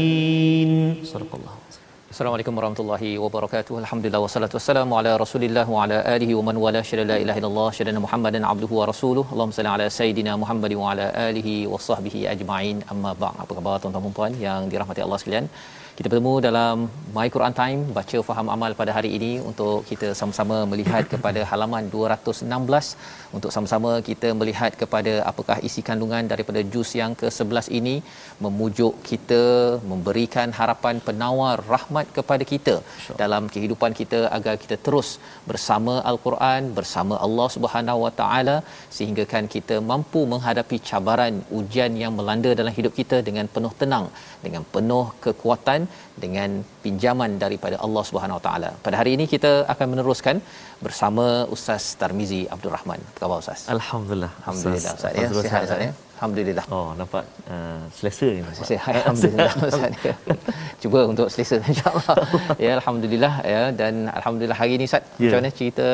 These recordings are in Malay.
آمين صدق الله Assalamualaikum warahmatullahi wabarakatuh. Alhamdulillah wassalatu wassalamu ala Rasulillah wa ala alihi wa man wala syada la ilaha illallah syada Muhammadan abduhu wa rasuluh. Allahumma salli ala sayidina Muhammad wa ala alihi wa sahbihi ajma'in. Amma ba'd. Apa khabar tuan-tuan dan puan yang dirahmati Allah sekalian? Kita bertemu dalam My Quran Time baca faham amal pada hari ini untuk kita sama-sama melihat kepada halaman 216 untuk sama-sama kita melihat kepada apakah isi kandungan daripada juz yang ke-11 ini memujuk kita memberikan harapan penawar rahmat kepada kita sure. dalam kehidupan kita agar kita terus bersama al-Quran bersama Allah Subhanahu Wa Taala sehingga kan kita mampu menghadapi cabaran ujian yang melanda dalam hidup kita dengan penuh tenang dengan penuh kekuatan dengan pinjaman daripada Allah Subhanahu Wa Taala. Pada hari ini kita akan meneruskan bersama Ustaz Tarmizi Abdul Rahman. Apa khabar Ustaz? Alhamdulillah. Alhamdulillah Ustaz ya. Sihat Ustaz ya. Alhamdulillah. Oh, nampak uh, selesa ni nampak. Sihat alhamdulillah Ustaz. Ya. Cuba untuk selesa insya-Allah. ya alhamdulillah ya dan alhamdulillah hari ini Ustaz. Yeah. Macam mana cerita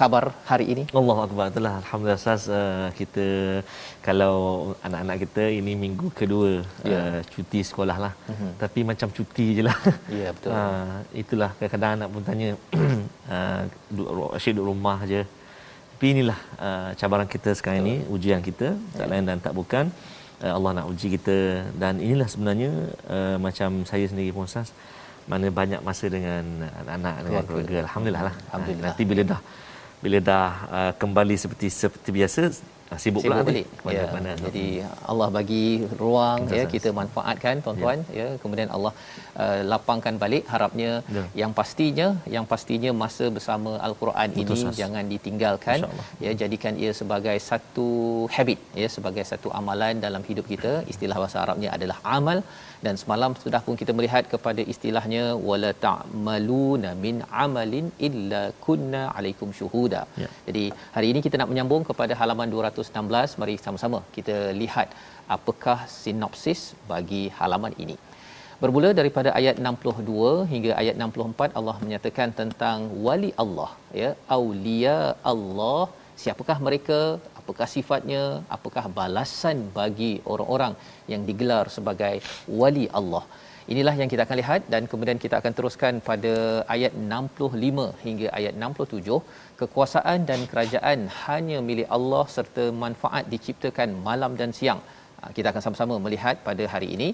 khabar hari ini? Allah Akbar. Itulah alhamdulillah Ustaz uh, kita kalau anak-anak kita ini minggu kedua yeah. uh, cuti sekolah lah. Uh-huh. Tapi macam cuti je lah. Ya yeah, betul. Uh, itulah kadang-kadang anak pun tanya uh, duduk, asyik duduk rumah je. Tapi inilah uh, cabaran kita sekarang betul. ini, ujian kita, tak yeah. lain dan tak bukan. Uh, Allah nak uji kita dan inilah sebenarnya uh, macam saya sendiri pun Ustaz mana banyak masa dengan anak-anak dengan keluarga. Alhamdulillah lah. Alhamdulillah. Nanti bila dah bila dah uh, kembali seperti seperti biasa sibuk, sibuk balik. Ya. mana, Jadi Allah bagi ruang ya kita manfaatkan tuan-tuan ya. ya kemudian Allah uh, lapangkan balik harapnya Ya. yang pastinya yang pastinya masa bersama al-Quran Betul, ini Ustaz. jangan ditinggalkan InsyaAllah. ya jadikan ia sebagai satu habit ya sebagai satu amalan dalam hidup kita istilah bahasa Arabnya adalah amal dan semalam sudah pun kita melihat kepada istilahnya wala ta'maluna min amalin illa kunna alaikum syuhuda. Ya. Jadi hari ini kita nak menyambung kepada halaman 216 mari sama-sama kita lihat apakah sinopsis bagi halaman ini. Bermula daripada ayat 62 hingga ayat 64 Allah menyatakan tentang wali Allah ya aulia Allah siapakah mereka apakah sifatnya apakah balasan bagi orang-orang yang digelar sebagai wali Allah Inilah yang kita akan lihat dan kemudian kita akan teruskan pada ayat 65 hingga ayat 67 kekuasaan dan kerajaan hanya milik Allah serta manfaat diciptakan malam dan siang. Ha, Kita akan sama-sama melihat pada hari ini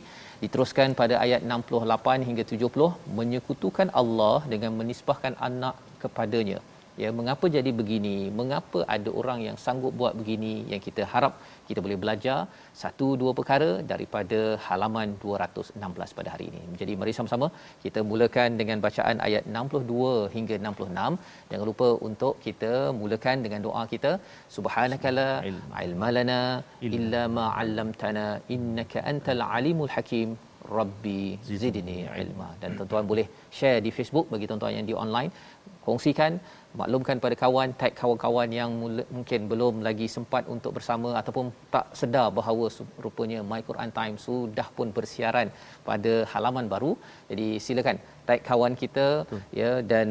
diteruskan pada ayat 68 hingga 70 menyekutukan Allah dengan menisbahkan anak kepadanya. Ya, mengapa jadi begini? Mengapa ada orang yang sanggup buat begini? Yang kita harap kita boleh belajar satu dua perkara daripada halaman 216 pada hari ini. Jadi mari sama-sama kita mulakan dengan bacaan ayat 62 hingga 66. Jangan lupa untuk kita mulakan dengan doa kita. Subhanakala ilmalana illa ma 'allamtana innaka antal alimul hakim. Rabbi zidni ilma. Dan tuan-tuan boleh share di Facebook bagi tuan-tuan yang di online kongsikan maklumkan pada kawan tag kawan-kawan yang mula, mungkin belum lagi sempat untuk bersama ataupun tak sedar bahawa rupanya My Quran Time sudah pun bersiaran pada halaman baru. Jadi silakan tag kawan kita Betul. ya dan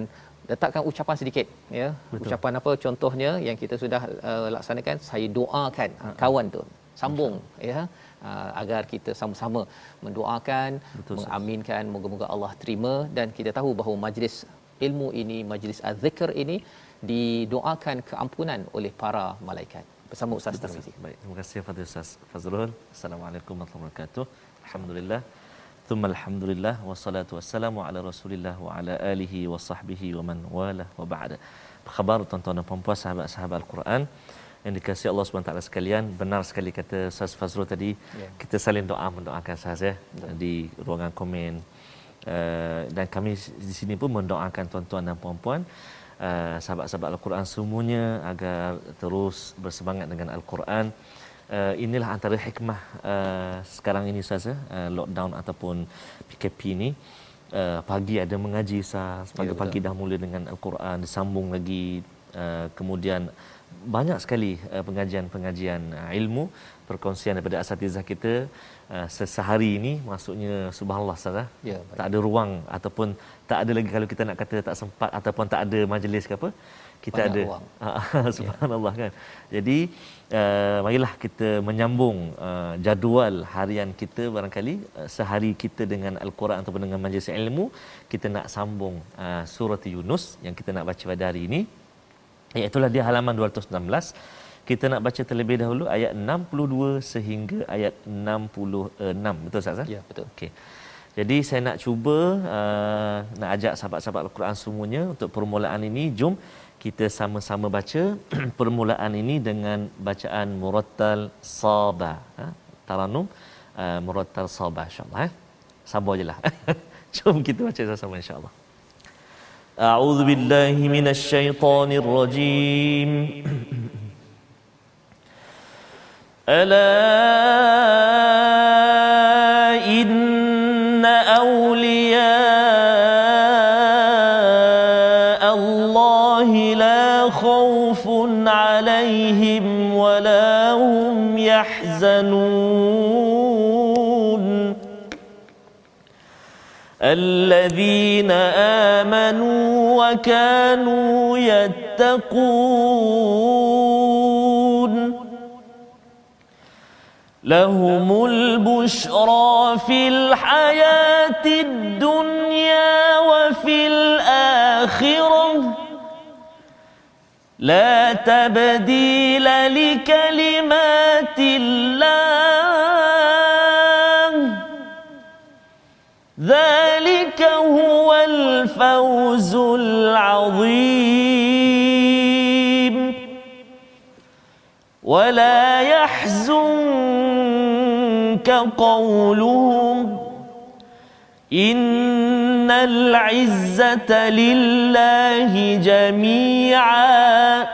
letakkan ucapan sedikit ya. Betul. ucapan apa? Contohnya yang kita sudah uh, laksanakan saya doakan uh, kawan tu sambung ya uh, agar kita sama-sama mendoakan Betul, mengaminkan moga-moga Allah terima dan kita tahu bahawa majlis ilmu ini majlis az-zikr ini didoakan keampunan oleh para malaikat bersama Ustaz Tarmizi. Baik, terima kasih Fadil Ustaz Fazrul. Assalamualaikum warahmatullahi wabarakatuh. Alhamdulillah. Thumma alhamdulillah wassalatu wassalamu ala Rasulillah wa ala alihi wa sahbihi wa man wala wa ba'da. Apa khabar tuan-tuan dan puan-puan sahabat-sahabat Al-Quran yang dikasihi Allah SWT sekalian benar sekali kata Ustaz Fazrul tadi yeah. kita saling doa mendoakan Ustaz ya di ruangan komen uh, dan kami di sini pun mendoakan tuan-tuan dan puan-puan uh, sahabat-sahabat Al-Quran semuanya agar terus bersemangat dengan Al-Quran. Uh, inilah antara hikmah uh, sekarang ini Ustaz ya uh, lockdown ataupun PKP ini. Uh, pagi ada mengaji Ustaz. Pagi-pagi ya, dah mula dengan Al-Quran disambung lagi uh, kemudian banyak sekali uh, pengajian-pengajian uh, ilmu perkongsian daripada asatizah kita uh, sesehari ini. Maksudnya subhanallah sahaja ya, tak ada ruang ataupun tak ada lagi kalau kita nak kata tak sempat ataupun tak ada majlis ke apa kita banyak ada. ruang. subhanallah ya. kan. Jadi uh, marilah kita menyambung uh, jadual harian kita barangkali uh, sehari kita dengan al-Quran ataupun dengan majlis ilmu. Kita nak sambung uh, surah Yunus yang kita nak baca pada hari ini Iaitulah dia halaman 216. Kita nak baca terlebih dahulu ayat 62 sehingga ayat 66. Betul Ustaz? Ya, betul. Okey. Jadi saya nak cuba uh, nak ajak sahabat-sahabat Al-Quran semuanya untuk permulaan ini. Jom kita sama-sama baca permulaan ini dengan bacaan Murattal Sabah. Ha? Taranum uh, Murattal Sabah insyaAllah. Eh? Sabar je lah. Jom kita baca sama-sama insyaAllah. أعوذ بالله من الشيطان الرجيم. ألا إن أولياء الله لا خوف عليهم ولا هم يحزنون. الذين آمنوا وكانوا يتقون لهم البشرى في الحياة الدنيا وفي الآخرة. لا تبديل لكلمات الله. الفوز العظيم. ولا يحزنك قولهم إن العزة لله جميعا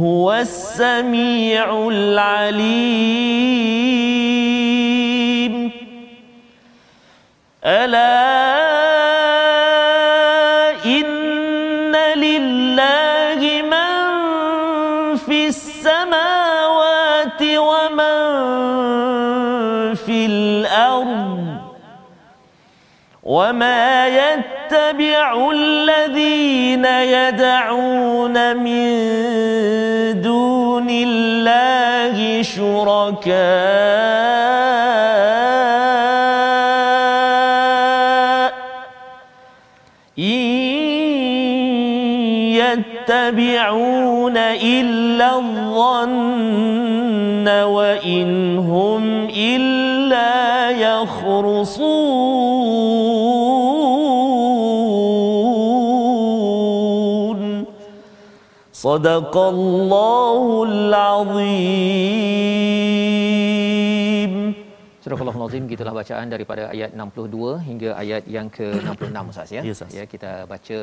هو السميع العليم. ألا وما يتبع الذين يدعون من دون الله شركاء إن يتبعون إلا الظن وإن هم إلا يخرصون صدق الله العظيم Surah Al-Azim gitulah bacaan daripada ayat 62 hingga ayat yang ke-66 Ustaz ya. Yes, ya kita baca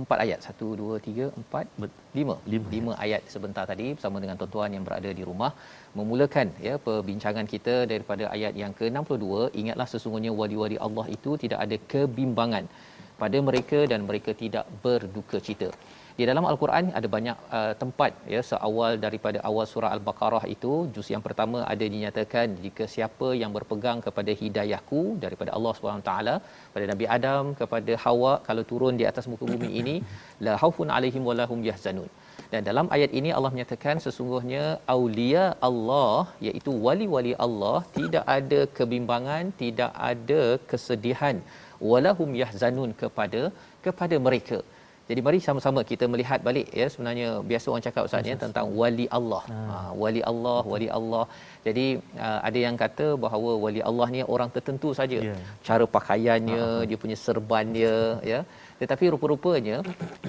empat ayat 1 2 3 4 5 5 ayat sebentar tadi bersama dengan tuan-tuan yang berada di rumah memulakan ya perbincangan kita daripada ayat yang ke-62 ingatlah sesungguhnya wali-wali Allah itu tidak ada kebimbangan pada mereka dan mereka tidak berduka cita. Di dalam al-Quran ada banyak uh, tempat ya seawal daripada awal surah al-Baqarah itu juz yang pertama ada dinyatakan jika siapa yang berpegang kepada hidayahku daripada Allah Subhanahu taala pada Nabi Adam kepada Hawa kalau turun di atas muka bumi ini la haufun alaihim walahum yahzanun. Dan dalam ayat ini Allah menyatakan sesungguhnya aulia Allah iaitu wali-wali Allah tidak ada kebimbangan, tidak ada kesedihan walahum yahzanun kepada kepada mereka Jadi mari sama-sama kita melihat balik ya sebenarnya biasa orang cakap ustaz ya tentang wali Allah. Ha. ha wali Allah, wali Allah. Jadi uh, ada yang kata bahawa wali Allah ni orang tertentu saja. Yeah. Cara pakaiannya, ha, dia punya serban dia ya tetapi rupa-rupanya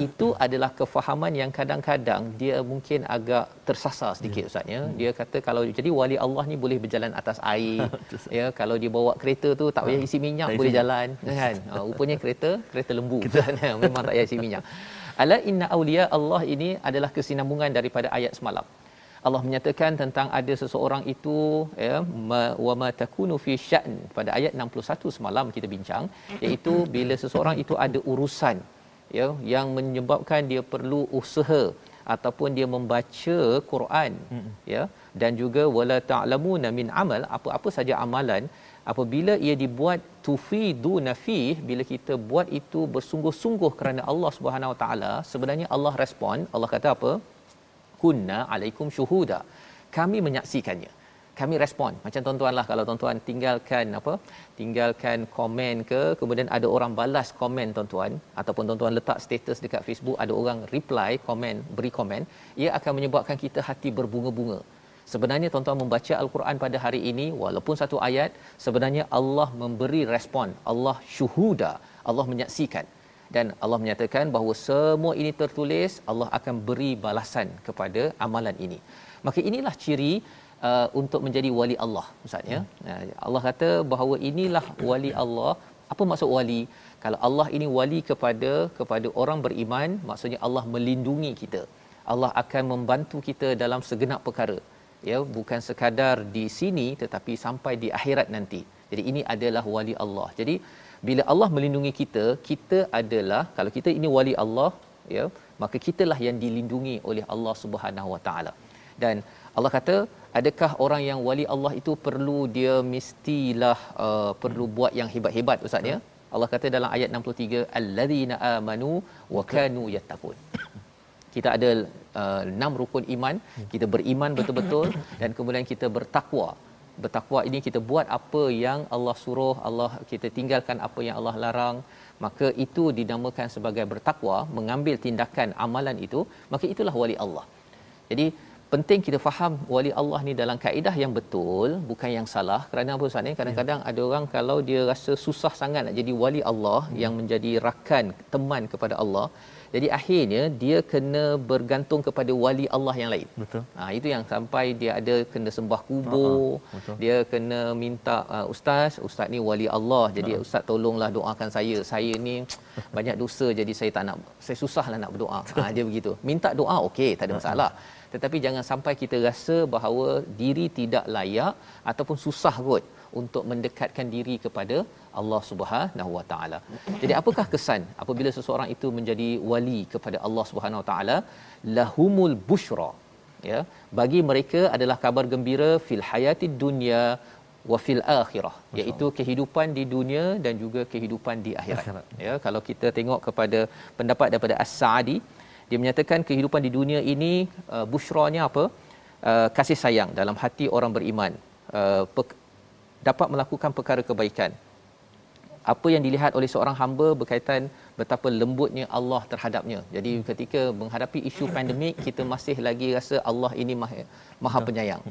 itu adalah kefahaman yang kadang-kadang dia mungkin agak tersasar sedikit ya. ustaz ya. Hmm. dia kata kalau jadi wali Allah ni boleh berjalan atas air ya. Kalau dia bawa kereta tu tak payah isi minyak boleh jalan kan? Uh, rupanya kereta kereta lembu kan memang tak payah isi minyak. Ala inna auliya Allah ini adalah kesinambungan daripada ayat semalam Allah menyatakan tentang ada seseorang itu ya wa ma takunu fi sya'n. Pada ayat 61 semalam kita bincang iaitu bila seseorang itu ada urusan ya yang menyebabkan dia perlu usaha ataupun dia membaca Quran ya dan juga wala ta'lamuna min amal apa-apa saja amalan apabila ia dibuat tufidu nafi bila kita buat itu bersungguh-sungguh kerana Allah Subhanahu Wa Taala sebenarnya Allah respon Allah kata apa kunna alaikum syuhuda. Kami menyaksikannya. Kami respon. Macam tuan-tuan lah kalau tuan-tuan tinggalkan apa tinggalkan komen ke kemudian ada orang balas komen tuan-tuan ataupun tuan-tuan letak status dekat Facebook ada orang reply komen beri komen ia akan menyebabkan kita hati berbunga-bunga. Sebenarnya tuan-tuan membaca al-Quran pada hari ini walaupun satu ayat sebenarnya Allah memberi respon. Allah syuhuda. Allah menyaksikan dan Allah menyatakan bahawa semua ini tertulis Allah akan beri balasan kepada amalan ini. Maka inilah ciri uh, untuk menjadi wali Allah ustaz ya. Uh, Allah kata bahawa inilah wali Allah. Apa maksud wali? Kalau Allah ini wali kepada kepada orang beriman maksudnya Allah melindungi kita. Allah akan membantu kita dalam segenap perkara. Ya bukan sekadar di sini tetapi sampai di akhirat nanti. Jadi ini adalah wali Allah. Jadi bila Allah melindungi kita kita adalah kalau kita ini wali Allah ya maka kitalah yang dilindungi oleh Allah Subhanahu Wa Taala. Dan Allah kata adakah orang yang wali Allah itu perlu dia mestilah uh, perlu buat yang hebat-hebat ustaz ya? Allah kata dalam ayat 63 alladzina amanu wa kanu yattaqun. Kita ada uh, enam rukun iman. Kita beriman betul-betul dan kemudian kita bertakwa bertakwa. Ini kita buat apa yang Allah suruh Allah kita tinggalkan apa yang Allah larang. Maka itu dinamakan sebagai bertakwa mengambil tindakan amalan itu maka itulah wali Allah. Jadi penting kita faham wali Allah ni dalam kaedah yang betul bukan yang salah. Kerana apa Ustaz ni? Kadang-kadang ada orang kalau dia rasa susah sangat nak jadi wali Allah ya. yang menjadi rakan teman kepada Allah jadi akhirnya dia kena bergantung kepada wali Allah yang lain. Betul. Ha itu yang sampai dia ada kena sembah kubur. Uh-huh. Dia kena minta uh, ustaz, ustaz ni wali Allah. Jadi uh-huh. ustaz tolonglah doakan saya. Saya ni banyak dosa jadi saya tak nak saya susahlah nak berdoa. Ha dia begitu. Minta doa okey, tak ada masalah. Tetapi jangan sampai kita rasa bahawa diri tidak layak ataupun susah kot untuk mendekatkan diri kepada Allah Subhanahu Wa Taala. Jadi apakah kesan apabila seseorang itu menjadi wali kepada Allah Subhanahu Wa Taala? Lahumul bushra. Ya, bagi mereka adalah kabar gembira fil hayatid dunya wa fil akhirah iaitu kehidupan di dunia dan juga kehidupan di akhirat. akhirat. Ya, kalau kita tengok kepada pendapat daripada As-Sa'di, dia menyatakan kehidupan di dunia ini uh, bushranya apa? Uh, kasih sayang dalam hati orang beriman. Uh, dapat melakukan perkara kebaikan apa yang dilihat oleh seorang hamba berkaitan betapa lembutnya Allah terhadapnya. Jadi ketika menghadapi isu pandemik kita masih lagi rasa Allah ini maha, maha penyayang.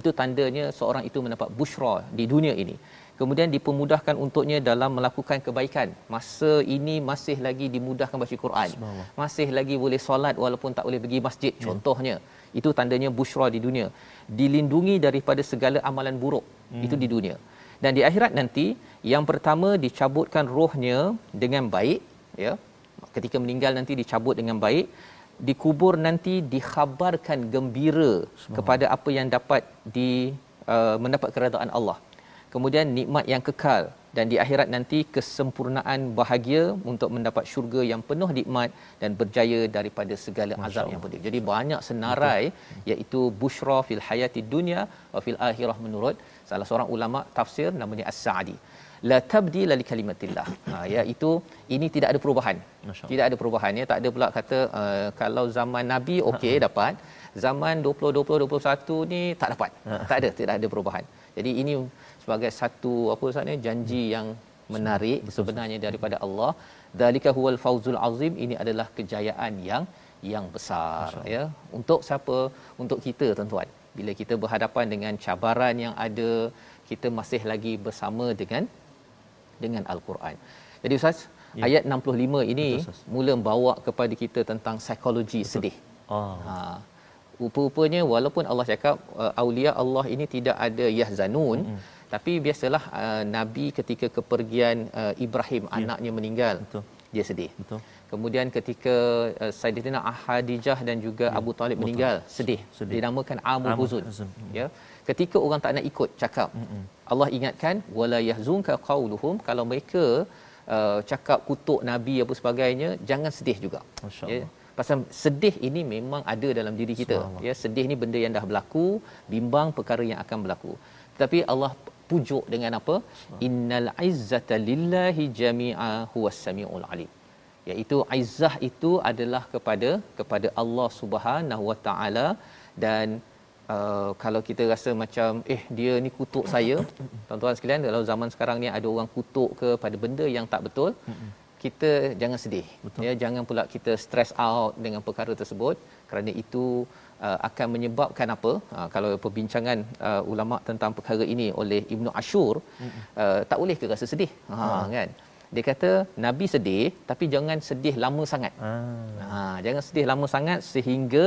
Itu tandanya seorang itu mendapat bushra di dunia ini. Kemudian dipermudahkan untuknya dalam melakukan kebaikan. Masa ini masih lagi dimudahkan baca Quran. Masih lagi boleh solat walaupun tak boleh pergi masjid ya. contohnya. Itu tandanya bushra di dunia. Dilindungi daripada segala amalan buruk. Hmm. Itu di dunia dan di akhirat nanti yang pertama dicabutkan rohnya dengan baik ya ketika meninggal nanti dicabut dengan baik dikubur nanti dikhabarkan gembira kepada apa yang dapat di uh, mendapat keredaan Allah kemudian nikmat yang kekal dan di akhirat nanti kesempurnaan bahagia untuk mendapat syurga yang penuh nikmat dan berjaya daripada segala Masya azab Allah. yang pedih. Jadi banyak senarai Betul. iaitu bushra fil hayati dunya wa fil akhirah menurut salah seorang ulama tafsir namanya As-Sa'di. La tabdila li kalimatillah. Ha iaitu ini tidak ada perubahan. Tidak ada perubahan ya, tak ada pula kata uh, kalau zaman Nabi okey dapat, zaman 2020 21 ni tak dapat. tak ada, tidak ada perubahan. Jadi ini sebagai satu apa ustaz ni janji yang menarik Betul. sebenarnya daripada Allah. Dalika huwal fauzul azim ini adalah kejayaan yang yang besar ya. Untuk siapa? Untuk kita tuan-tuan. Bila kita berhadapan dengan cabaran yang ada kita masih lagi bersama dengan dengan al-Quran. Jadi ustaz ya. ayat 65 ini Betul, mula membawa kepada kita tentang psikologi Betul. sedih. Oh. Ha rupa-rupanya walaupun Allah cakap uh, aulia Allah ini tidak ada yahzanun mm-hmm. tapi biasalah uh, nabi ketika kepergian uh, Ibrahim yeah. anaknya meninggal Betul. dia sedih. Betul. Kemudian ketika uh, Sayyidina Ahadijah dan juga yeah. Abu Talib Betul. meninggal sedih. sedih. Dinamakan Amul Huzun. Ya. Ketika orang tak nak ikut cakap mm-hmm. Allah ingatkan wala yahzunka qauluhum kalau mereka uh, cakap kutuk nabi apa sebagainya jangan sedih juga. Ya. Pasal sedih ini memang ada dalam diri kita. Ya sedih ni benda yang dah berlaku bimbang perkara yang akan berlaku. Tetapi Allah pujuk dengan apa? Innal izzata lillahi jami'a huwas samiul alim. Iaitu izzah itu adalah kepada kepada Allah Subhanahu wa taala dan uh, kalau kita rasa macam eh dia ni kutuk saya tuan-tuan sekalian dalam zaman sekarang ni ada orang kutuk ke pada benda yang tak betul kita jangan sedih Betul. ya jangan pula kita stress out dengan perkara tersebut kerana itu uh, akan menyebabkan apa uh, kalau perbincangan uh, ulama tentang perkara ini oleh Ibnu Ashur uh, tak boleh ke rasa sedih ha hmm. kan dia kata nabi sedih tapi jangan sedih lama sangat hmm. ha jangan sedih lama sangat sehingga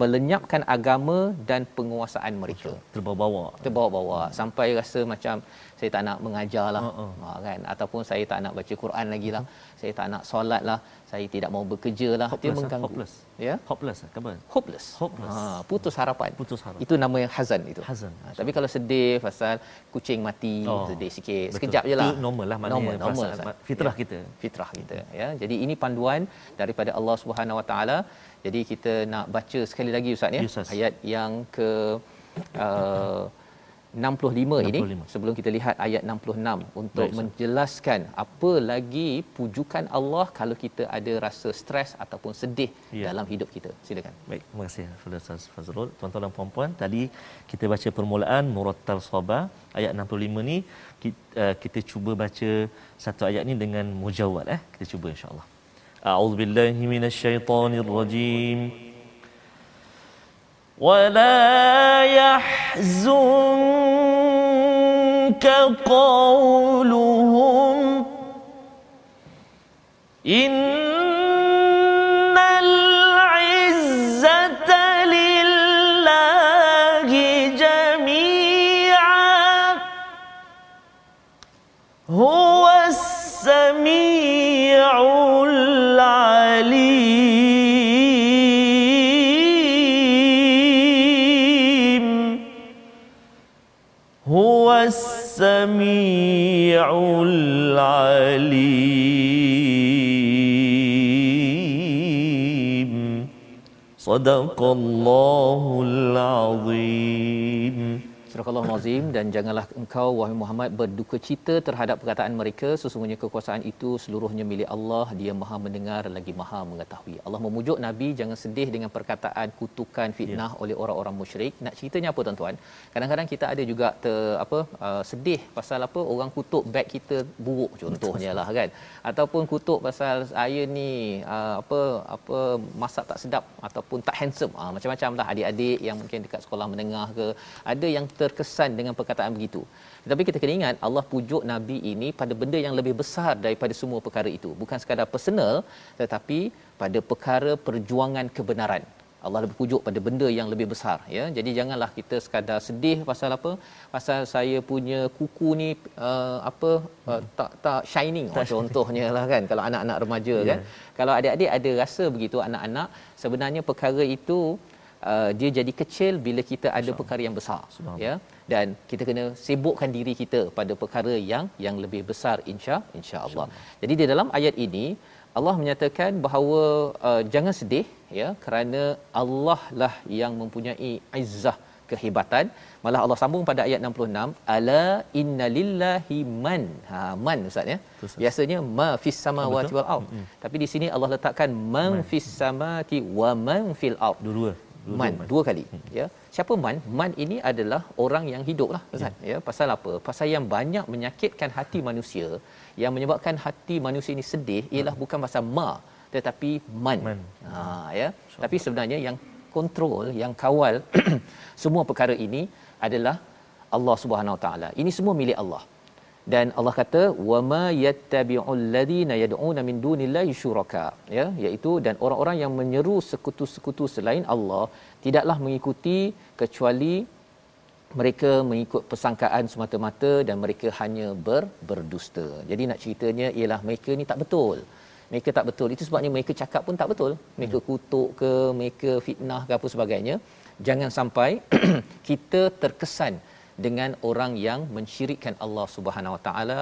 melenyapkan agama dan penguasaan mereka. Terbawa-bawa. Terbawa-bawa. Sampai rasa macam saya tak nak mengajar lah uh-uh. ha, kan? Ataupun saya tak nak baca Quran lagi lah. Uh-huh. saya tak nak solat lah saya tidak mau bekerja lah hopeless, dia mengganggu. Hopeless. ya? Hopeless apa hopeless, hopeless. Ha, putus harapan. Putus harapan. Itu nama yang hazan itu. Hazan. Ha, tapi kalau sedih pasal kucing mati oh. sedih sikit. Betul. sekejap je lah. Itu normal lah normal, normal fitrah ya. kita. Fitrah kita ya. Jadi ini panduan daripada Allah Subhanahu Wa Taala jadi kita nak baca sekali lagi ustaz ya yes, ayat yang ke uh, 65, 65 ini sebelum kita lihat ayat 66 untuk Baik, menjelaskan apa lagi pujukan Allah kalau kita ada rasa stres ataupun sedih ya. dalam hidup kita. Silakan. Baik, terima kasih kepada Ustaz Fazrul. Tuan-tuan dan puan-puan, tadi kita baca permulaan Murattal Sabah ayat 65 ni kita, uh, kita cuba baca satu ayat ni dengan mujawwad eh. Kita cuba insya-Allah. أعوذ بالله من الشيطان الرجيم. ولا يحزنك قولهم إن العليم. صدق الله العظيم. Surah Al-Azim dan janganlah engkau wahai Muhammad berduka cita terhadap perkataan mereka sesungguhnya kekuasaan itu seluruhnya milik Allah dia Maha mendengar lagi Maha mengetahui. Allah memujuk Nabi jangan sedih dengan perkataan kutukan fitnah ya. oleh orang-orang musyrik. Nak ceritanya apa tuan-tuan? Kadang-kadang kita ada juga ter, apa uh, sedih pasal apa orang kutuk beg kita buruk contohnya lah kan. Ataupun kutuk pasal saya ni uh, apa apa masak tak sedap ataupun tak handsome. Uh, macam-macam lah adik-adik yang mungkin dekat sekolah menengah ke ada yang ter terkesan dengan perkataan begitu. Tetapi kita kena ingat Allah pujuk Nabi ini pada benda yang lebih besar daripada semua perkara itu. Bukan sekadar personal tetapi pada perkara perjuangan kebenaran. Allah lebih pujuk pada benda yang lebih besar ya. Jadi janganlah kita sekadar sedih pasal apa? Pasal saya punya kuku ni uh, apa uh, tak tak shining oh, contohnya lah kan kalau anak-anak remaja yeah. kan. Kalau adik-adik ada rasa begitu anak-anak sebenarnya perkara itu uh, dia jadi kecil bila kita ada perkara yang besar ya. Dan kita kena sibukkan diri kita pada perkara yang yang lebih besar insya insyaallah. Jadi di dalam ayat ini Allah menyatakan bahawa uh, jangan sedih ya kerana Allah lah yang mempunyai izzah kehebatan. Malah Allah sambung pada ayat 66 ala innalillahi man ha man ustaz ya. Biasanya ma fis samawati wal ard. Tapi di sini Allah letakkan man, fis samati wa man fil ard. Dua-dua man dua kali ya. Siapa man? Man ini adalah orang yang hidup lah ustaz ya. ya. Pasal apa? Pasal yang banyak menyakitkan hati manusia yang menyebabkan hati manusia ini sedih ialah hmm. bukan pasal ma tetapi man, man. ha ya. So. tapi sebenarnya yang kontrol yang kawal semua perkara ini adalah Allah Subhanahu Wa Taala. Ini semua milik Allah dan Allah kata wama yattabi'ul ladina yad'una min dunillahi syuraka ya iaitu dan orang-orang yang menyeru sekutu-sekutu selain Allah tidaklah mengikuti kecuali mereka mengikut persangkaan semata-mata dan mereka hanya ber, berdusta. Jadi nak ceritanya ialah mereka ni tak betul. Mereka tak betul. Itu sebabnya mereka cakap pun tak betul. Mereka hmm. kutuk ke, mereka fitnah ke apa sebagainya. Jangan sampai kita terkesan dengan orang yang mensyirikkan Allah Subhanahu Wa Taala.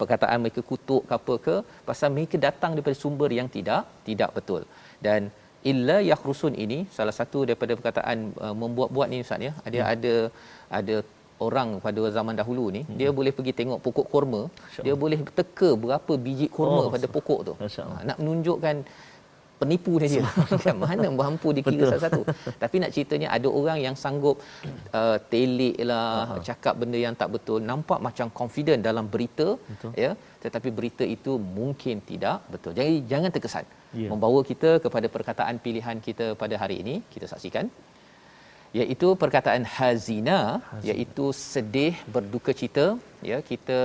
Perkataan mereka kutuk ke apa ke pasal mereka datang daripada sumber yang tidak tidak betul. Dan illa yakhrusun ini salah satu daripada perkataan uh, membuat-buat ni ustaz ya dia hmm. ada ada orang pada zaman dahulu ni hmm. dia boleh pergi tengok pokok kurma. Dia boleh teka berapa biji kurma oh, pada pokok tu. Ha, nak menunjukkan penipu dia kan? Mana mampu dikira satu-satu. Tapi nak ceritanya ada orang yang sanggup uh, telik lah uh-huh. cakap benda yang tak betul. Nampak macam confident dalam berita betul. ya. Tetapi berita itu mungkin tidak betul. Jadi jangan terkesan. Yeah. membawa kita kepada perkataan pilihan kita pada hari ini. Kita saksikan iaitu perkataan hazina, hazina. iaitu sedih berduka cita. Ya kita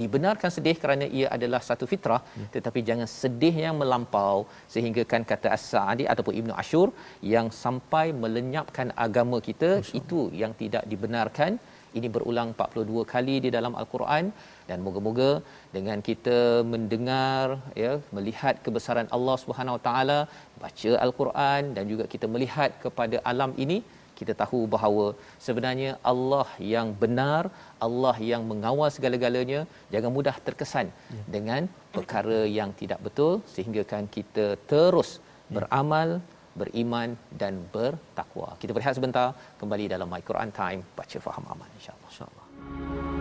dibenarkan sedih kerana ia adalah satu fitrah ya. tetapi jangan sedih yang melampau. Sehingga kan kata as-sa'di ataupun ibnu asyur yang sampai melenyapkan agama kita Masya. itu yang tidak dibenarkan. Ini berulang 42 kali di dalam al-Quran. Dan moga-moga dengan kita mendengar ya melihat kebesaran Allah Subhanahu Wa Taala baca al-Quran dan juga kita melihat kepada alam ini kita tahu bahawa sebenarnya Allah yang benar, Allah yang mengawal segala-galanya, jangan mudah terkesan ya. dengan perkara yang tidak betul sehingga kan kita terus ya. beramal, beriman dan bertakwa. Kita berehat sebentar kembali dalam My Quran Time baca faham aman insya-Allah. Insya-Allah.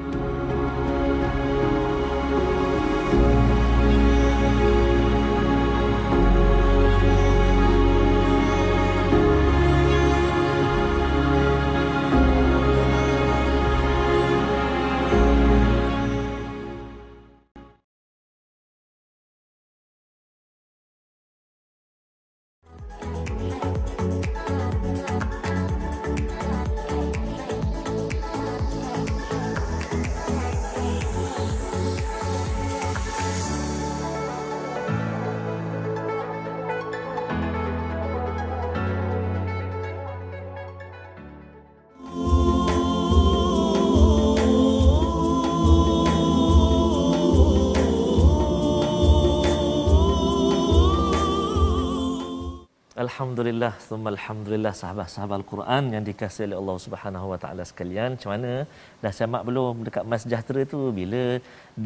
Alhamdulillah, summa alhamdulillah sahabat-sahabat Al-Quran yang dikasihi oleh Allah Subhanahu Wa Taala sekalian. Macam mana? Dah siap belum dekat Mas Sejahtera tu bila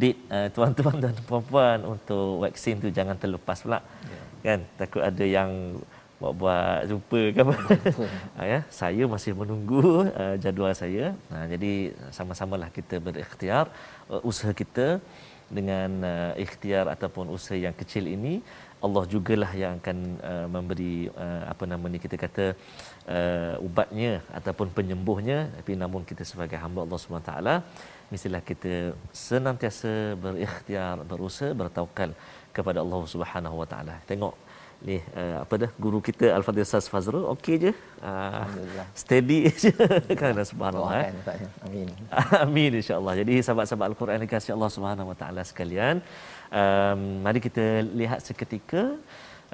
date uh, tuan-tuan dan puan-puan untuk vaksin tu jangan terlepas pula. Ya. Kan? Takut ada yang buat-buat jumpa ke apa. ha, ya, saya masih menunggu uh, jadual saya. Ha, jadi sama-samalah kita berikhtiar uh, usaha kita dengan uh, ikhtiar ataupun usaha yang kecil ini Allah jugalah yang akan uh, memberi uh, apa nama ni kita kata uh, ubatnya ataupun penyembuhnya. Tapi namun kita sebagai hamba Allah SWT mestilah kita senantiasa berikhtiar berusaha bertawakal kepada Allah Subhanahu Wa Taala. Tengok ni uh, apa dah guru kita Al-Fadhil Ustaz Fazrul okey je? Uh, alhamdulillah. steady je. Kan subhanallah eh. amin. Amin insyaallah jadi sahabat-sahabat Al-Quran dikasihi Allah Subhanahu Wa Taala sekalian um, mari kita lihat seketika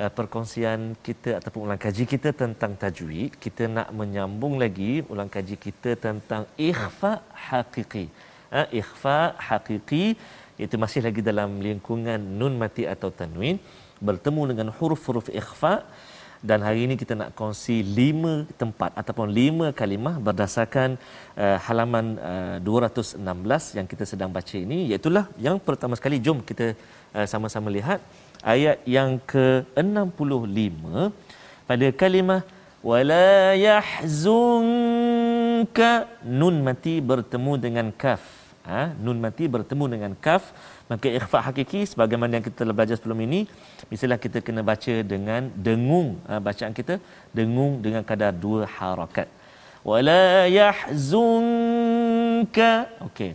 uh, perkongsian kita ataupun ulang kaji kita tentang tajwid. Kita nak menyambung lagi ulang kaji kita tentang ikhfa haqiqi. Uh, ikhfa haqiqi itu masih lagi dalam lingkungan nun mati atau tanwin bertemu dengan huruf-huruf ikhfa dan hari ini kita nak kongsi lima tempat ataupun lima kalimah berdasarkan uh, halaman uh, 216 yang kita sedang baca ini. Iaitu yang pertama sekali jom kita uh, sama-sama lihat. Ayat yang ke-65 pada kalimah wala yahzunka nun mati bertemu dengan kaf ha? nun mati bertemu dengan kaf Maka ikhfa hakiki sebagaimana yang kita telah belajar sebelum ini, misalnya kita kena baca dengan dengung uh, bacaan kita, dengung dengan kadar dua harakat. Wala yahzunka. Okey.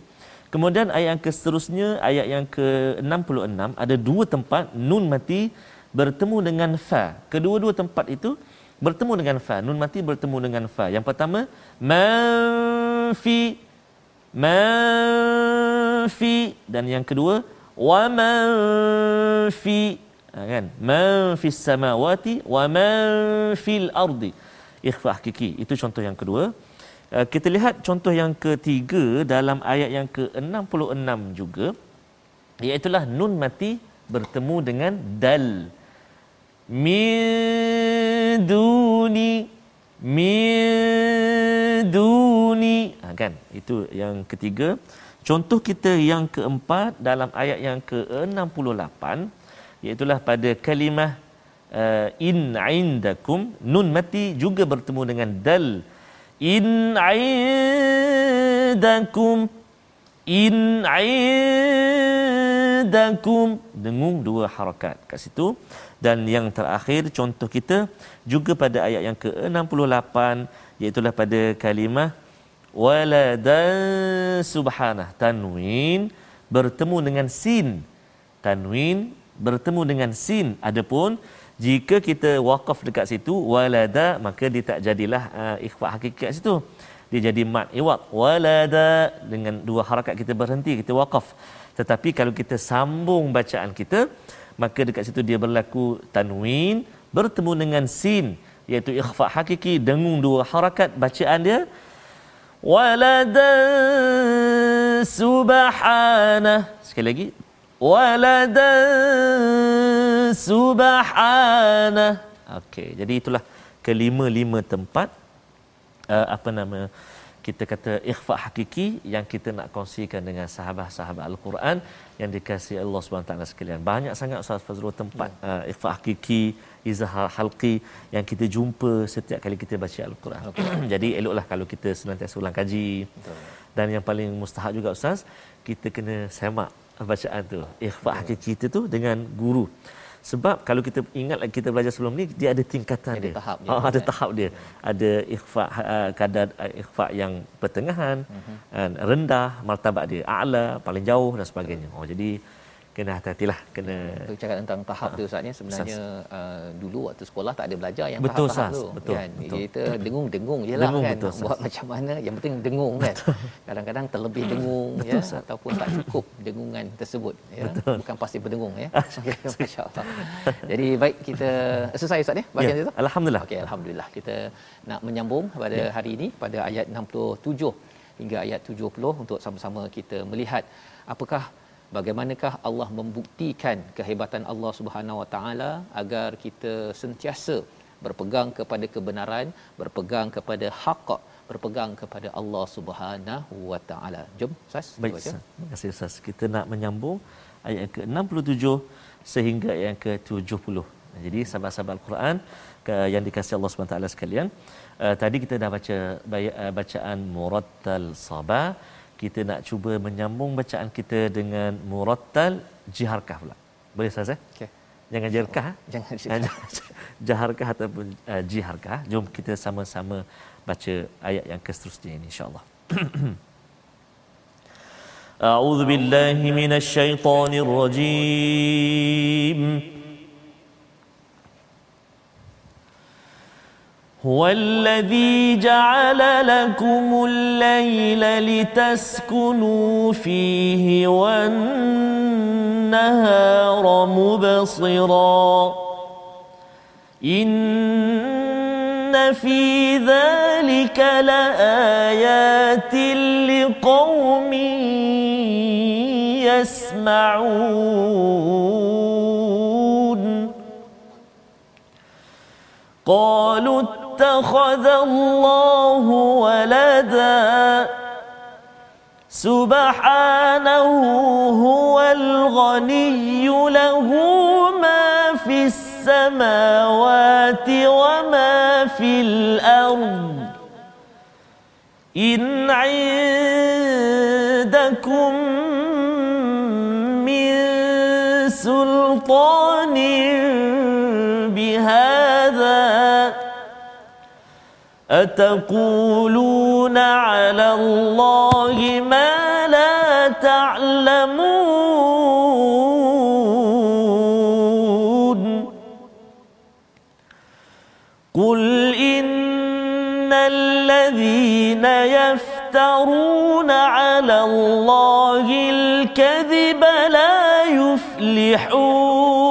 Kemudian ayat yang seterusnya, ayat yang ke-66 ada dua tempat nun mati bertemu dengan fa. Kedua-dua tempat itu bertemu dengan fa. Nun mati bertemu dengan fa. Yang pertama, man fi man fi dan yang kedua wa man fi. Ha, kan? Man fis samawati wa man fil ardi. Ikhfa hakiki itu contoh yang kedua. Uh, kita lihat contoh yang ketiga dalam ayat yang ke-66 juga. Iaitu nun mati bertemu dengan dal. Min duni min duni ha, kan? Itu yang ketiga. Contoh kita yang keempat dalam ayat yang ke-68 iaitu pada kalimah uh, in indakum nun mati juga bertemu dengan dal. In indakum in indakum dengung dua harakat kat situ dan yang terakhir contoh kita juga pada ayat yang ke-68 iaitu pada kalimah waladan subhanah tanwin bertemu dengan sin. Tanwin bertemu dengan sin. Adapun jika kita wakaf dekat situ walada maka dia tak jadilah uh, ikhfa hakiki kat situ. Dia jadi mat iwaq walada dengan dua harakat kita berhenti kita wakaf tetapi kalau kita sambung bacaan kita maka dekat situ dia berlaku tanwin bertemu dengan sin iaitu ikhfa hakiki dengung dua harakat bacaan dia. Walada subhana. Sekali lagi. Walada subhana. Okey jadi itulah kelima-lima tempat uh, apa nama kita kata ikhfa hakiki yang kita nak kongsikan dengan sahabat-sahabat al-Quran yang dikasihi Allah taala sekalian. Banyak sangat Ustaz Fazrul tempat ya. uh, ikhfa hakiki, izhar halqi yang kita jumpa setiap kali kita baca al-Quran. Okay. Jadi eloklah kalau kita senantiasa ulang kaji. Betul. Dan yang paling mustahak juga Ustaz, kita kena semak bacaan tu. Ikhfa hakiki itu dengan guru. Sebab kalau kita ingat kita belajar sebelum ni dia ada tingkatan ada dia. Tahap dia. Oh, ada kan? tahap dia. Ada ikhfa uh, kadar uh, ikhfa yang pertengahan, uh-huh. rendah, martabat dia a'la, paling jauh dan sebagainya. Oh jadi kena hati-hatilah kena Untuk cakap tentang tahap ha. tu Ustaz ni sebenarnya uh, dulu waktu sekolah tak ada belajar yang betul, tahap-tahap tu betul, kan betul. kita dengung-dengung jelah dengung, kan betul, buat macam mana yang penting dengung kan kadang-kadang terlebih dengung betul, ya sas. ataupun tak cukup dengungan tersebut ya betul. bukan pasti berdengung ya masya-Allah jadi baik kita selesai Ustaz ni bahagian ya. itu alhamdulillah okey alhamdulillah kita nak menyambung pada ya. hari ini pada ayat 67 hingga ayat 70 untuk sama-sama kita melihat apakah bagaimanakah Allah membuktikan kehebatan Allah Subhanahu Wa Taala agar kita sentiasa berpegang kepada kebenaran, berpegang kepada hak, berpegang kepada Allah Subhanahu Wa Taala. Jom, Ustaz. Baik, terima kasih Ustaz. Kita nak menyambung ayat ke-67 sehingga ayat yang ke-70. Jadi sahabat-sahabat Al-Quran yang dikasihi Allah Subhanahu Wa Taala sekalian, uh, tadi kita dah baca uh, bacaan murattal sabah kita nak cuba menyambung bacaan kita dengan murattal jiharkah pula. Boleh Ustaz eh? Okey. Jangan jiharkah. Oh, jangan jiharkah ataupun uh, jiharkah. Jom kita sama-sama baca ayat yang seterusnya ini insya-Allah. A'udzu billahi minasy syaithanir rajim. هو الذي جعل لكم الليل لتسكنوا فيه والنهار مبصرا. إن في ذلك لآيات لقوم يسمعون. قالوا اتخذ الله ولدا سبحانه هو الغني له ما في السماوات وما في الأرض. إن عندكم من سلطان بهذا أتقولون على الله ما لا تعلمون؟ قل إن الذين يفترون على الله الكذب لا يفلحون.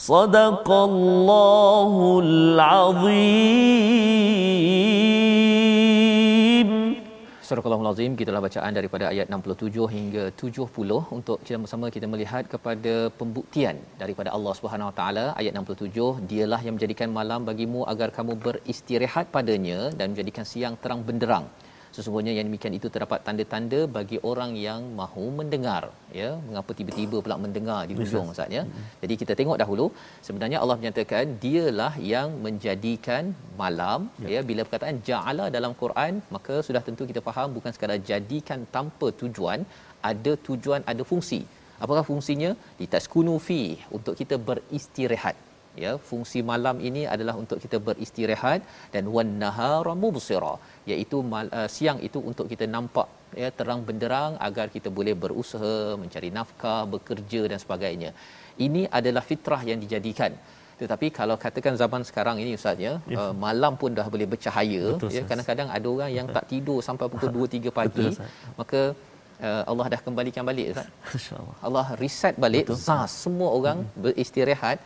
صدق الله العظيم Surah Al-Azim kitalah bacaan daripada ayat 67 hingga 70 untuk kita bersama kita melihat kepada pembuktian daripada Allah Subhanahu Wa Taala ayat 67 dialah yang menjadikan malam bagimu agar kamu beristirahat padanya dan menjadikan siang terang benderang sesungguhnya yang demikian itu terdapat tanda-tanda bagi orang yang mahu mendengar ya. Mengapa tiba-tiba pula mendengar di hujung ustaz ya. Jadi kita tengok dahulu sebenarnya Allah menyatakan dialah yang menjadikan malam ya, ya. Bila perkataan ja'ala dalam Quran maka sudah tentu kita faham bukan sekadar jadikan tanpa tujuan ada tujuan ada fungsi. Apakah fungsinya? Litaskunu fi untuk kita beristirahat ya fungsi malam ini adalah untuk kita beristirahat dan wan nahara mubsira iaitu mal, uh, siang itu untuk kita nampak ya terang benderang agar kita boleh berusaha mencari nafkah bekerja dan sebagainya. Ini adalah fitrah yang dijadikan. Tetapi kalau katakan zaman sekarang ini ustaz ya yes. uh, malam pun dah boleh bercahaya Betul, ya kadang-kadang ada orang yang tak tidur sampai pukul 2 3 pagi Betul, maka uh, Allah dah kembalikan balik Ustaz. Masya-Allah. Allah reset balik zas semua orang hmm. beristirahat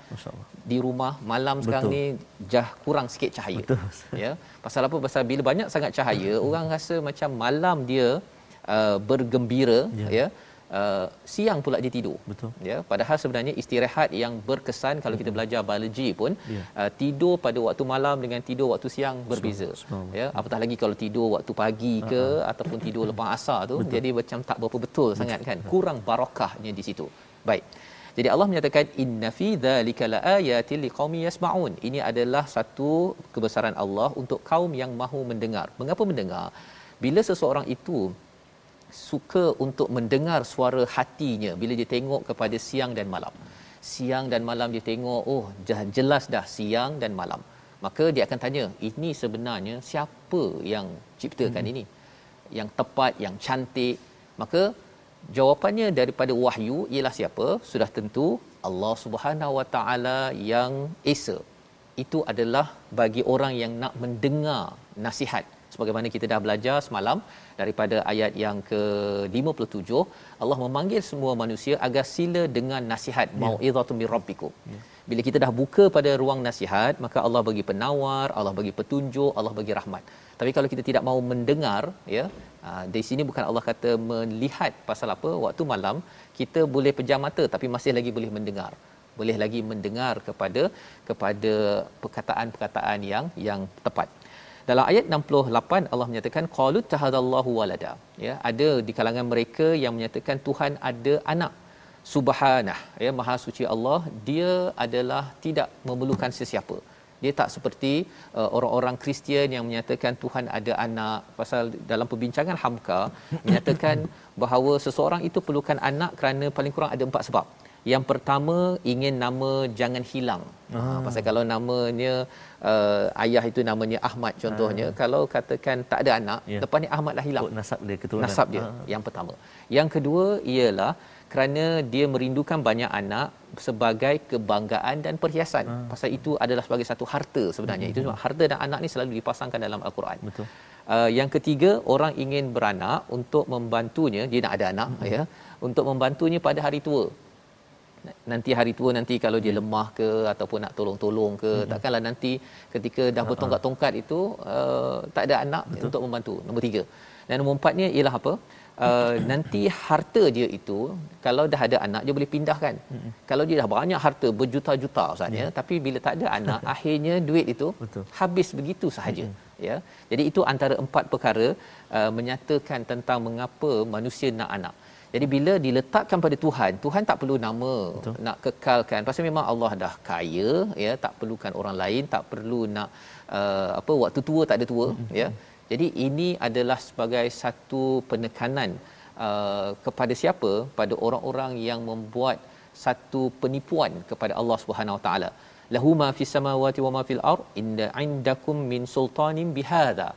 di rumah malam sekarang Betul. ni jah kurang sikit cahaya. Betul. Ya. Pasal apa? Pasal bila banyak sangat cahaya, hmm. orang rasa macam malam dia uh, bergembira ya. ya uh, siang pula dia tidur betul ya padahal sebenarnya istirahat yang berkesan kalau kita belajar biologi pun yeah. uh, tidur pada waktu malam dengan tidur waktu siang berbeza ya apatah lagi kalau tidur waktu pagi ke uh-huh. ataupun tidur lepas asar tu betul. jadi macam tak berapa betul, betul sangat kan kurang barakahnya di situ baik jadi Allah menyatakan inna fi dzalika laayatil liqaumin yasmaun. Ini adalah satu kebesaran Allah untuk kaum yang mahu mendengar. Mengapa mendengar? Bila seseorang itu suka untuk mendengar suara hatinya bila dia tengok kepada siang dan malam. Siang dan malam dia tengok, oh jelas dah siang dan malam. Maka dia akan tanya, ini sebenarnya siapa yang ciptakan hmm. ini? Yang tepat, yang cantik. Maka jawapannya daripada wahyu ialah siapa? Sudah tentu Allah Subhanahu Wa Taala yang Esa. Itu adalah bagi orang yang nak mendengar nasihat sebagaimana kita dah belajar semalam daripada ayat yang ke-57 Allah memanggil semua manusia agar sila dengan nasihat ya. mau'izatum mirabbikum ya. bila kita dah buka pada ruang nasihat maka Allah bagi penawar Allah bagi petunjuk Allah bagi rahmat tapi kalau kita tidak mau mendengar ya ah, di sini bukan Allah kata melihat pasal apa waktu malam kita boleh pejam mata tapi masih lagi boleh mendengar boleh lagi mendengar kepada kepada perkataan-perkataan yang yang tepat dalam ayat 68 Allah menyatakan qalu tahadallahu walada. Ya ada di kalangan mereka yang menyatakan Tuhan ada anak. Subhanah ya maha suci Allah dia adalah tidak memerlukan sesiapa. Dia tak seperti uh, orang-orang Kristian yang menyatakan Tuhan ada anak. Pasal dalam perbincangan Hamka menyatakan bahawa seseorang itu perlukan anak kerana paling kurang ada empat sebab yang pertama ingin nama jangan hilang. Ah. Ha, pasal kalau namanya uh, ayah itu namanya Ahmad contohnya, ah. kalau katakan tak ada anak, yeah. lepas ni Ahmad dah hilang. nasab dia keturunan. Nasab dia. Ah. Yang pertama. Yang kedua ialah kerana dia merindukan banyak anak sebagai kebanggaan dan perhiasan. Ah. Pasal itu adalah sebagai satu harta sebenarnya. Mm-hmm. Itu sebab harta dan anak ni selalu dipasangkan dalam al-Quran. Betul. Uh, yang ketiga orang ingin beranak untuk membantunya dia nak ada anak mm-hmm. ya untuk membantunya pada hari tua nanti hari tua nanti kalau dia lemah ke ataupun nak tolong-tolong ke hmm. takkanlah nanti ketika dah uh-huh. bertongkat-tongkat itu uh, tak ada anak Betul. untuk membantu nombor tiga dan nombor empatnya ialah apa uh, nanti harta dia itu kalau dah ada anak dia boleh pindahkan hmm. kalau dia dah banyak harta berjuta-juta ustaz ya hmm. tapi bila tak ada anak akhirnya duit itu Betul. habis begitu sahaja hmm. ya jadi itu antara empat perkara uh, menyatakan tentang mengapa manusia nak anak jadi bila diletakkan pada Tuhan, Tuhan tak perlu nama Betul. nak kekalkan. Pasal memang Allah dah kaya, ya, tak perlukan orang lain, tak perlu nak uh, apa waktu tua tak ada tua, mm-hmm. ya. Jadi ini adalah sebagai satu penekanan uh, kepada siapa? Pada orang-orang yang membuat satu penipuan kepada Allah Subhanahu Wa Taala. Lahu ma fis samawati wa ma fil ard inda indakum min sultanin bihadha.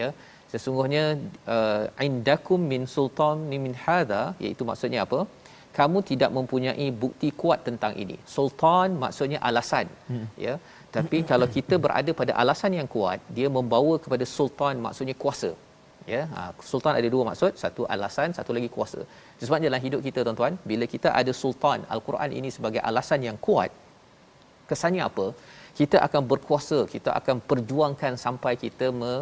Ya sesungguhnya uh, indakum min sultan min hadha iaitu maksudnya apa? Kamu tidak mempunyai bukti kuat tentang ini. Sultan maksudnya alasan hmm. ya. Tapi kalau kita berada pada alasan yang kuat dia membawa kepada sultan maksudnya kuasa ya. Ha, sultan ada dua maksud. Satu alasan. Satu lagi kuasa. Sebabnya dalam hidup kita tuan-tuan bila kita ada sultan al-Quran ini sebagai alasan yang kuat kesannya apa? Kita akan berkuasa kita akan perjuangkan sampai kita me,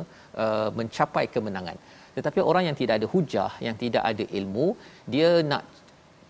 uh, mencapai kemenangan. Tetapi orang yang tidak ada hujah yang tidak ada ilmu dia nak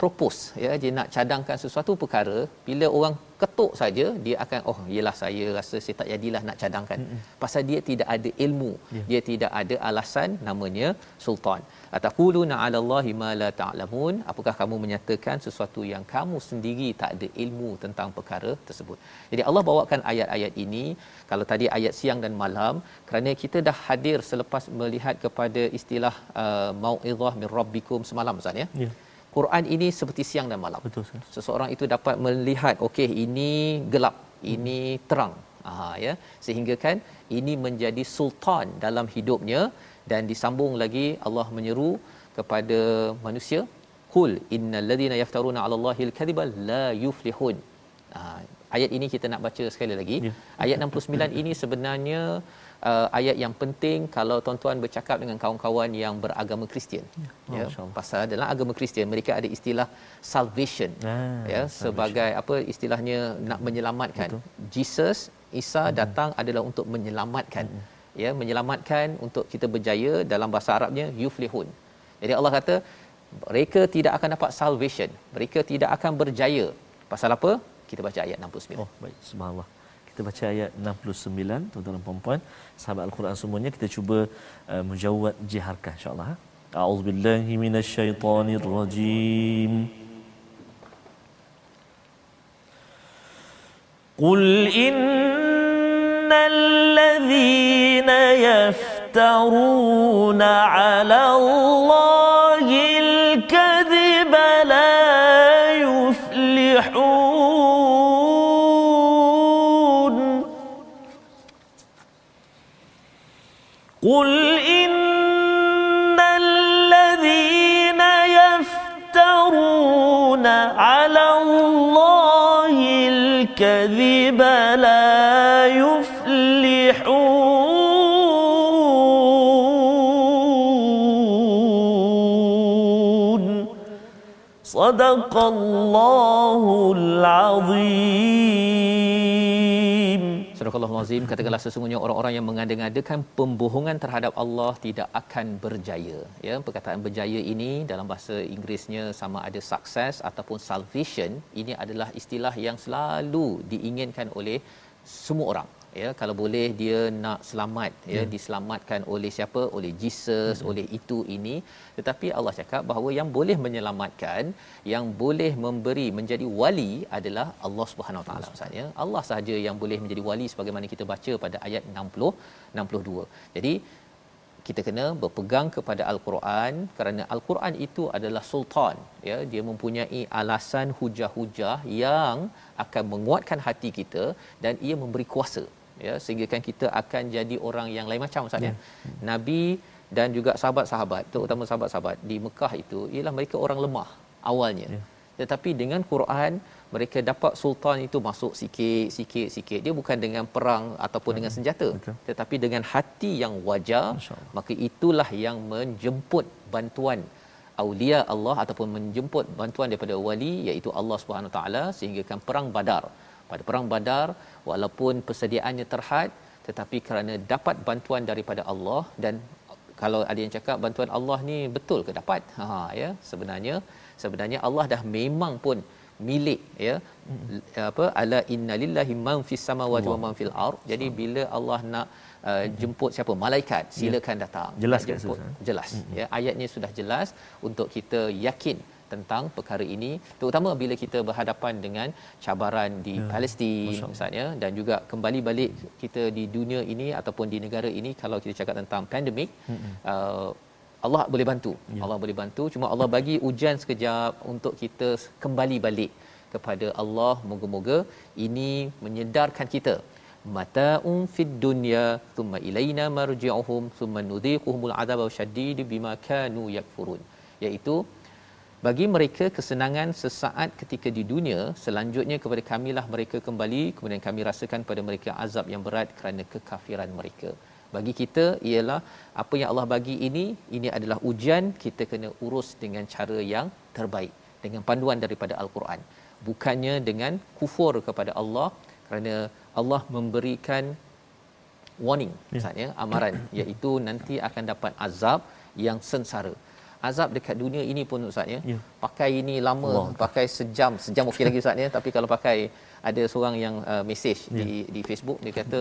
propose ya dia nak cadangkan sesuatu perkara. Bila orang ketuk saja dia akan oh iyalah saya rasa saya tak jadilah nak cadangkan. Mm-hmm. pasal dia tidak ada ilmu. Yeah. dia tidak ada alasan namanya sultan ataquluna 'ala Allahi ma la ta'lamun apakah kamu menyatakan sesuatu yang kamu sendiri tak ada ilmu tentang perkara tersebut jadi Allah bawakan ayat-ayat ini kalau tadi ayat siang dan malam kerana kita dah hadir selepas melihat kepada istilah uh, mau'izah min rabbikum semalam Ustaz ya yeah. Quran ini seperti siang dan malam. Betul. Sir. Seseorang itu dapat melihat okey ini gelap, ini terang. Aha ya. Sehingga kan ini menjadi sultan dalam hidupnya dan disambung lagi Allah menyeru kepada manusia qul innal ladina yaftaruna 'ala Allahi al-kadhiba la yuflihun. Ha, ayat ini kita nak baca sekali lagi. Ya. Ayat 69 ini sebenarnya uh, ayat yang penting kalau tuan-tuan bercakap dengan kawan-kawan yang beragama Kristian ya, ya pasal dalam agama Kristian mereka ada istilah salvation ah, ya salvation. sebagai apa istilahnya nak menyelamatkan Betul. Jesus Isa hmm. datang adalah untuk menyelamatkan hmm ya menyelamatkan untuk kita berjaya dalam bahasa Arabnya yuflihun jadi Allah kata mereka tidak akan dapat salvation mereka tidak akan berjaya pasal apa kita baca ayat 69 oh baik subhanallah kita baca ayat 69 tuan-tuan dan puan-puan sahabat al-Quran semuanya kita cuba uh, menjawab jiharkah insya-Allah ha? a'udzubillahi minasyaitonirrajim قل إن الذين يفترون على الله الكذب لا يفلحون قل إن الذين يفترون على الله الكذب صدق الله العظيم Surah Al-Azim katakanlah sesungguhnya orang-orang yang mengada-ngadakan pembohongan terhadap Allah tidak akan berjaya. Ya, perkataan berjaya ini dalam bahasa Inggerisnya sama ada sukses ataupun salvation. Ini adalah istilah yang selalu diinginkan oleh semua orang ya kalau boleh dia nak selamat ya yeah. diselamatkan oleh siapa? Oleh Jesus mm-hmm. oleh itu ini. Tetapi Allah cakap bahawa yang boleh menyelamatkan yang boleh memberi menjadi wali adalah Allah Subhanahu taala maksudnya Allah sahaja yang boleh menjadi wali sebagaimana kita baca pada ayat 60 62 jadi kita kena berpegang kepada al-Quran kerana al-Quran itu adalah sultan ya. Dia mempunyai alasan hujah-hujah yang akan menguatkan hati kita dan ia memberi kuasa ya sehingga kita akan jadi orang yang lain macam ustaz ya. ya nabi dan juga sahabat-sahabat terutama sahabat-sahabat di Mekah itu ialah mereka orang lemah awalnya ya. tetapi dengan Quran mereka dapat sultan itu masuk sikit sikit sikit dia bukan dengan perang ataupun ya. dengan senjata Betul. tetapi dengan hati yang wajar maka itulah yang menjemput bantuan aulia Allah ataupun menjemput bantuan daripada wali iaitu Allah Subhanahu taala sehingga kan perang Badar. Pada perang Badar walaupun persediaannya terhad tetapi kerana dapat bantuan daripada Allah dan kalau ada yang cakap bantuan Allah ni betul ke dapat? Ha ya sebenarnya sebenarnya Allah dah memang pun milik ya. Hmm. apa? Ala innalillahi man fis samawati wa man fil ard. Jadi bila Allah nak uh, jemput siapa? Malaikat ya. silakan datang. Jelas jemput. Jelas hmm. ya. Ayatnya sudah jelas untuk kita yakin tentang perkara ini terutama bila kita berhadapan dengan cabaran di ya, Palestin misalnya dan juga kembali balik kita di dunia ini ataupun di negara ini kalau kita cakap tentang pandemik hmm. uh, Allah boleh bantu. Ya. Allah boleh bantu. Cuma Allah bagi ujian sekejap untuk kita kembali balik kepada Allah. Moga-moga ini menyedarkan kita. Mata'un fid dunya thumma ilaina marji'uhum thumma nudhiquhumul adzaba syadid bima kanu yakfurun. Iaitu bagi mereka kesenangan sesaat ketika di dunia selanjutnya kepada kamilah mereka kembali kemudian kami rasakan pada mereka azab yang berat kerana kekafiran mereka. Bagi kita ialah apa yang Allah bagi ini ini adalah ujian kita kena urus dengan cara yang terbaik dengan panduan daripada al-Quran. Bukannya dengan kufur kepada Allah kerana Allah memberikan warning ya. misalnya amaran iaitu nanti akan dapat azab yang sengsara azab dekat dunia ini pun ustaz ya. ya. Pakai ini lama, Allah. pakai sejam, sejam okey lagi ustaz ya, tapi kalau pakai ada seorang yang uh, message ya. di di Facebook dia kata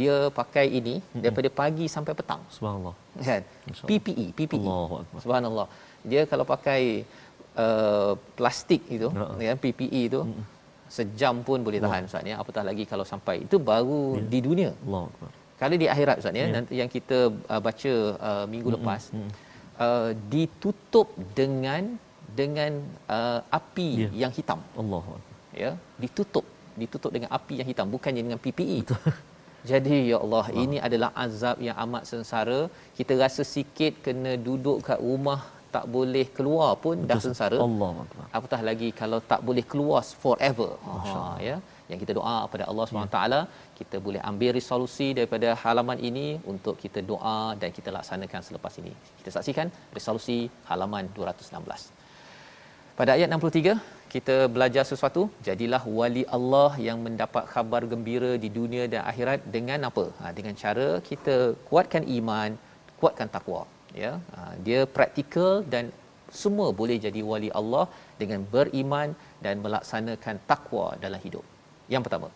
dia pakai ini daripada pagi sampai petang. Subhanallah. Kan? PPE, PPE. Allah. Subhanallah. Dia kalau pakai uh, plastik itu, ya PPE itu sejam pun boleh tahan ustaz ya. Apatah lagi kalau sampai itu baru ya. di dunia. Allah. Kalau di akhirat ustaz ya, ya. nanti yang kita uh, baca uh, minggu mm-hmm. lepas mm-hmm uh, ditutup dengan dengan uh, api yeah. yang hitam. Allah. Ya, ditutup, ditutup dengan api yang hitam bukannya dengan PPE. Jadi ya Allah, wow. ini adalah azab yang amat sengsara. Kita rasa sikit kena duduk kat rumah tak boleh keluar pun Betul. dah sengsara. Allah. Apatah lagi kalau tak boleh keluar forever. Ha ya yang kita doa kepada Allah SWT ya. Kita boleh ambil resolusi daripada halaman ini untuk kita doa dan kita laksanakan selepas ini. Kita saksikan resolusi halaman 216 pada ayat 63 kita belajar sesuatu. Jadilah wali Allah yang mendapat khabar gembira di dunia dan akhirat dengan apa? Ha, dengan cara kita kuatkan iman kuatkan takwa ya. Ha, dia praktikal dan semua boleh jadi wali Allah dengan beriman dan melaksanakan takwa dalam hidup. Yang pertama.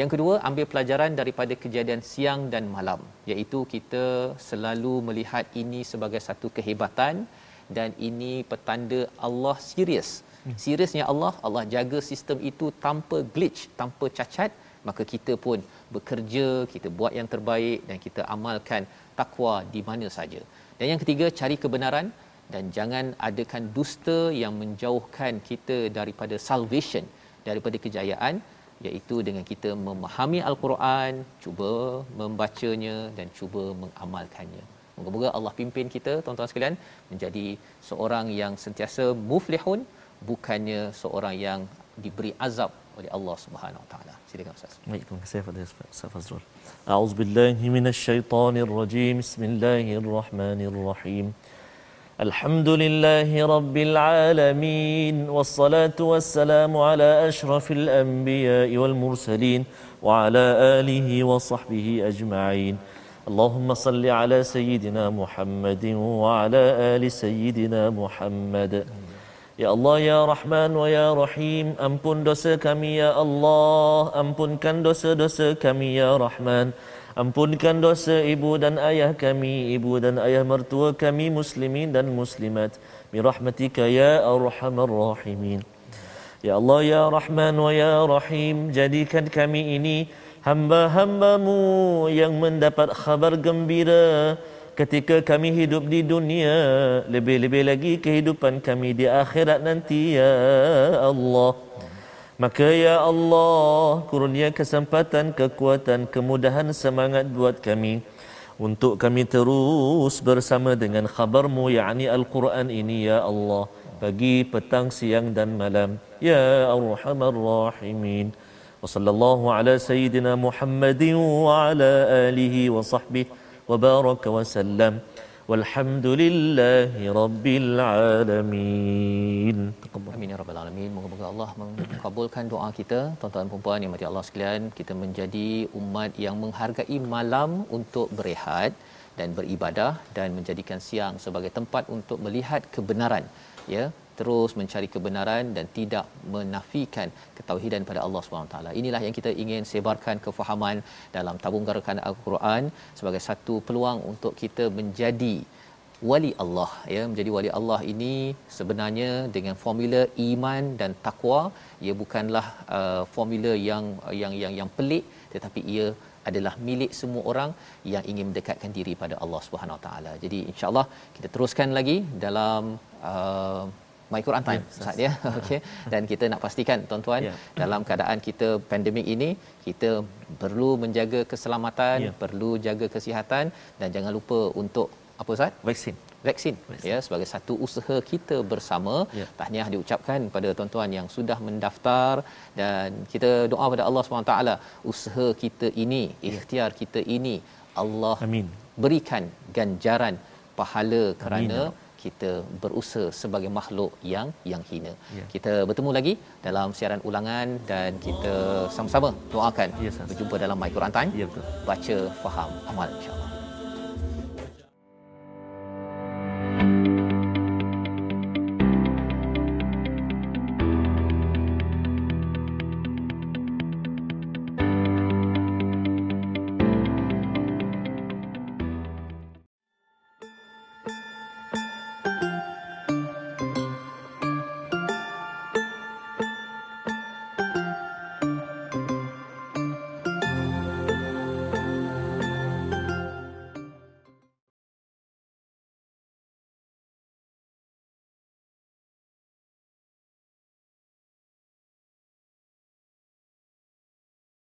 Yang kedua, ambil pelajaran daripada kejadian siang dan malam, iaitu kita selalu melihat ini sebagai satu kehebatan dan ini petanda Allah serius. Hmm. Seriusnya Allah, Allah jaga sistem itu tanpa glitch, tanpa cacat, maka kita pun bekerja, kita buat yang terbaik dan kita amalkan takwa di mana saja. Dan yang ketiga, cari kebenaran dan jangan adakan dusta yang menjauhkan kita daripada salvation, daripada kejayaan iaitu dengan kita memahami al-Quran, cuba membacanya dan cuba mengamalkannya. Moga-moga Allah pimpin kita tuan-tuan sekalian menjadi seorang yang sentiasa muflihun bukannya seorang yang diberi azab oleh Allah Subhanahu Wa Taala. Silakan Ustaz. Baik, terima kasih kepada Ustaz Fazrul. A'udzubillahi minasyaitonirrajim. Bismillahirrahmanirrahim. الحمد لله رب العالمين والصلاة والسلام على أشرف الأنبياء والمرسلين وعلى آله وصحبه أجمعين اللهم صل على سيدنا محمد وعلى آل سيدنا محمد يا الله يا رحمن ويا رحيم أمبن دوسكم يا الله أمبن كان ampunkan يا رحمن. Ampunkan dosa ibu dan ayah kami, ibu dan ayah mertua kami muslimin dan muslimat. Mirahmatika ya arhamar rahimin. Ya Allah ya Rahman wa ya Rahim, jadikan kami ini hamba-hambamu yang mendapat khabar gembira ketika kami hidup di dunia. Lebih-lebih lagi kehidupan kami di akhirat nanti ya Allah. Maka ya Allah kurnia kesempatan, kekuatan, kemudahan, semangat buat kami. Untuk kami terus bersama dengan khabarmu yakni Al-Quran ini ya Allah. Pagi, petang, siang dan malam. Ya Arhamar Rahimin. Wa sallallahu ala sayyidina Muhammadin wa ala alihi wa sahbihi wa baraka wa sallam walhamdulillahi rabbil alamin. Amin ya rabbal alamin. Moga-moga Allah mengabulkan doa kita, tuan-tuan dan puan yang mati Allah sekalian, kita menjadi umat yang menghargai malam untuk berehat dan beribadah dan menjadikan siang sebagai tempat untuk melihat kebenaran ya terus mencari kebenaran dan tidak menafikan ketauhidan pada Allah SWT. Inilah yang kita ingin sebarkan kefahaman dalam tabung gerakan Al-Quran sebagai satu peluang untuk kita menjadi wali Allah ya menjadi wali Allah ini sebenarnya dengan formula iman dan takwa ia bukanlah uh, formula yang yang yang yang pelik tetapi ia adalah milik semua orang yang ingin mendekatkan diri pada Allah Subhanahu Taala. Jadi insya-Allah kita teruskan lagi dalam uh, My Quran Time ya, Ustaz ya. Okey. Dan kita nak pastikan tuan-tuan ya. dalam keadaan kita pandemik ini kita perlu menjaga keselamatan, ya. perlu jaga kesihatan dan jangan lupa untuk apa Ustaz? Vaksin. Vaksin. Vaksin. Ya sebagai satu usaha kita bersama. Ya. Tahniah diucapkan pada tuan-tuan yang sudah mendaftar dan kita doa pada Allah SWT usaha kita ini, ikhtiar kita ini Allah Amin. berikan ganjaran pahala kerana Amin kita berusaha sebagai makhluk yang yang hina. Ya. Kita bertemu lagi dalam siaran ulangan dan kita sama-sama doakan ya, berjumpa dalam My Quran Time. Ya betul. Baca, faham, amal insya-Allah.